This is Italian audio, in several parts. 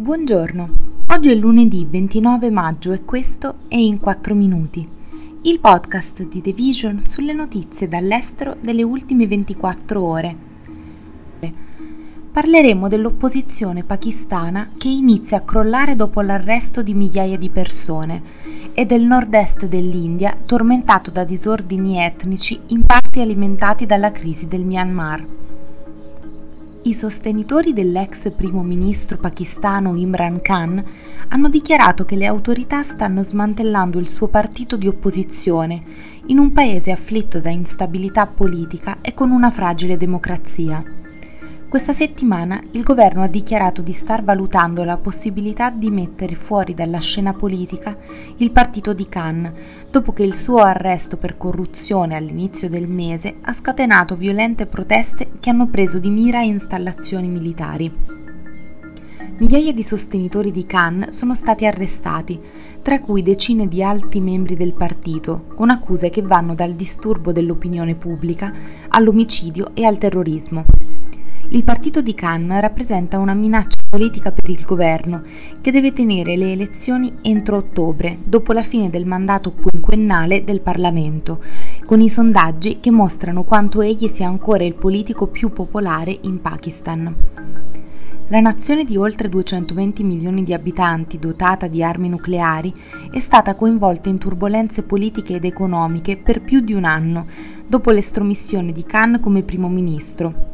Buongiorno, oggi è lunedì 29 maggio e questo è In 4 Minuti, il podcast di The Vision sulle notizie dall'estero delle ultime 24 ore. Parleremo dell'opposizione pakistana che inizia a crollare dopo l'arresto di migliaia di persone e del nord-est dell'India tormentato da disordini etnici in parte alimentati dalla crisi del Myanmar. I sostenitori dell'ex primo ministro pakistano Imran Khan hanno dichiarato che le autorità stanno smantellando il suo partito di opposizione in un paese afflitto da instabilità politica e con una fragile democrazia. Questa settimana il governo ha dichiarato di star valutando la possibilità di mettere fuori dalla scena politica il partito di Khan, dopo che il suo arresto per corruzione all'inizio del mese ha scatenato violente proteste che hanno preso di mira installazioni militari. Migliaia di sostenitori di Khan sono stati arrestati, tra cui decine di alti membri del partito, con accuse che vanno dal disturbo dell'opinione pubblica all'omicidio e al terrorismo. Il partito di Khan rappresenta una minaccia politica per il governo, che deve tenere le elezioni entro ottobre, dopo la fine del mandato quinquennale del Parlamento, con i sondaggi che mostrano quanto egli sia ancora il politico più popolare in Pakistan. La nazione di oltre 220 milioni di abitanti dotata di armi nucleari è stata coinvolta in turbulenze politiche ed economiche per più di un anno, dopo l'estromissione di Khan come primo ministro.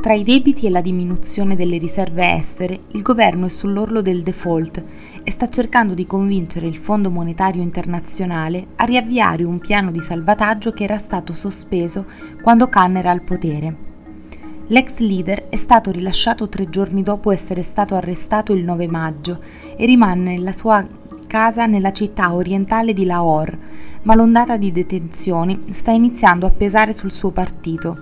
Tra i debiti e la diminuzione delle riserve estere, il governo è sull'orlo del default e sta cercando di convincere il Fondo Monetario Internazionale a riavviare un piano di salvataggio che era stato sospeso quando Khan era al potere. L'ex leader è stato rilasciato tre giorni dopo essere stato arrestato il 9 maggio e rimane nella sua casa nella città orientale di Lahore, ma l'ondata di detenzioni sta iniziando a pesare sul suo partito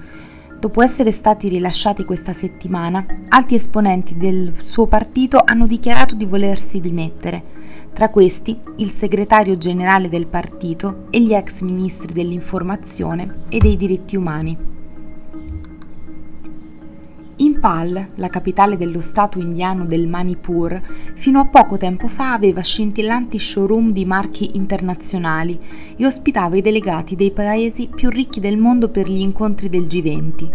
Dopo essere stati rilasciati questa settimana, alti esponenti del suo partito hanno dichiarato di volersi dimettere, tra questi il segretario generale del partito e gli ex ministri dell'informazione e dei diritti umani. Impal, la capitale dello stato indiano del Manipur, fino a poco tempo fa aveva scintillanti showroom di marchi internazionali e ospitava i delegati dei paesi più ricchi del mondo per gli incontri del G20,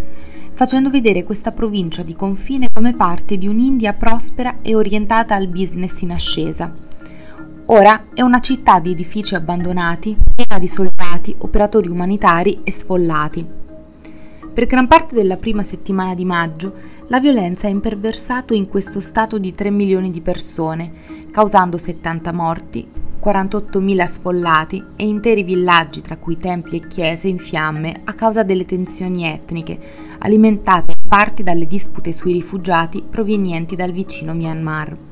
facendo vedere questa provincia di confine come parte di un'India prospera e orientata al business in ascesa. Ora è una città di edifici abbandonati, piena di soldati, operatori umanitari e sfollati. Per gran parte della prima settimana di maggio, la violenza ha imperversato in questo stato di 3 milioni di persone, causando 70 morti, 48.000 sfollati e interi villaggi, tra cui templi e chiese, in fiamme a causa delle tensioni etniche, alimentate in parte dalle dispute sui rifugiati provenienti dal vicino Myanmar.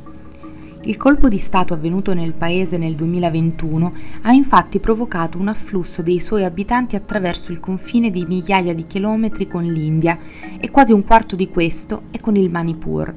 Il colpo di Stato avvenuto nel paese nel 2021 ha infatti provocato un afflusso dei suoi abitanti attraverso il confine di migliaia di chilometri con l'India e quasi un quarto di questo è con il Manipur.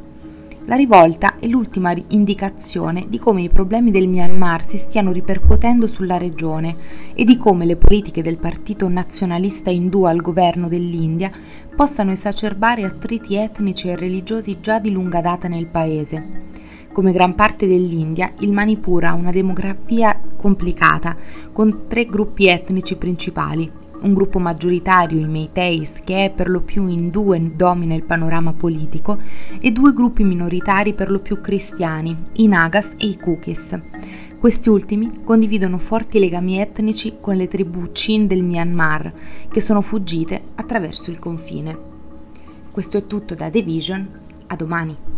La rivolta è l'ultima indicazione di come i problemi del Myanmar si stiano ripercuotendo sulla regione e di come le politiche del partito nazionalista indù al governo dell'India possano esacerbare attriti etnici e religiosi già di lunga data nel paese. Come gran parte dell'India, il Manipur ha una demografia complicata, con tre gruppi etnici principali. Un gruppo maggioritario, i Meiteis, che è per lo più indù e domina il panorama politico, e due gruppi minoritari per lo più cristiani, i Nagas e i Kukis. Questi ultimi condividono forti legami etnici con le tribù Chin del Myanmar, che sono fuggite attraverso il confine. Questo è tutto da The Vision, a domani.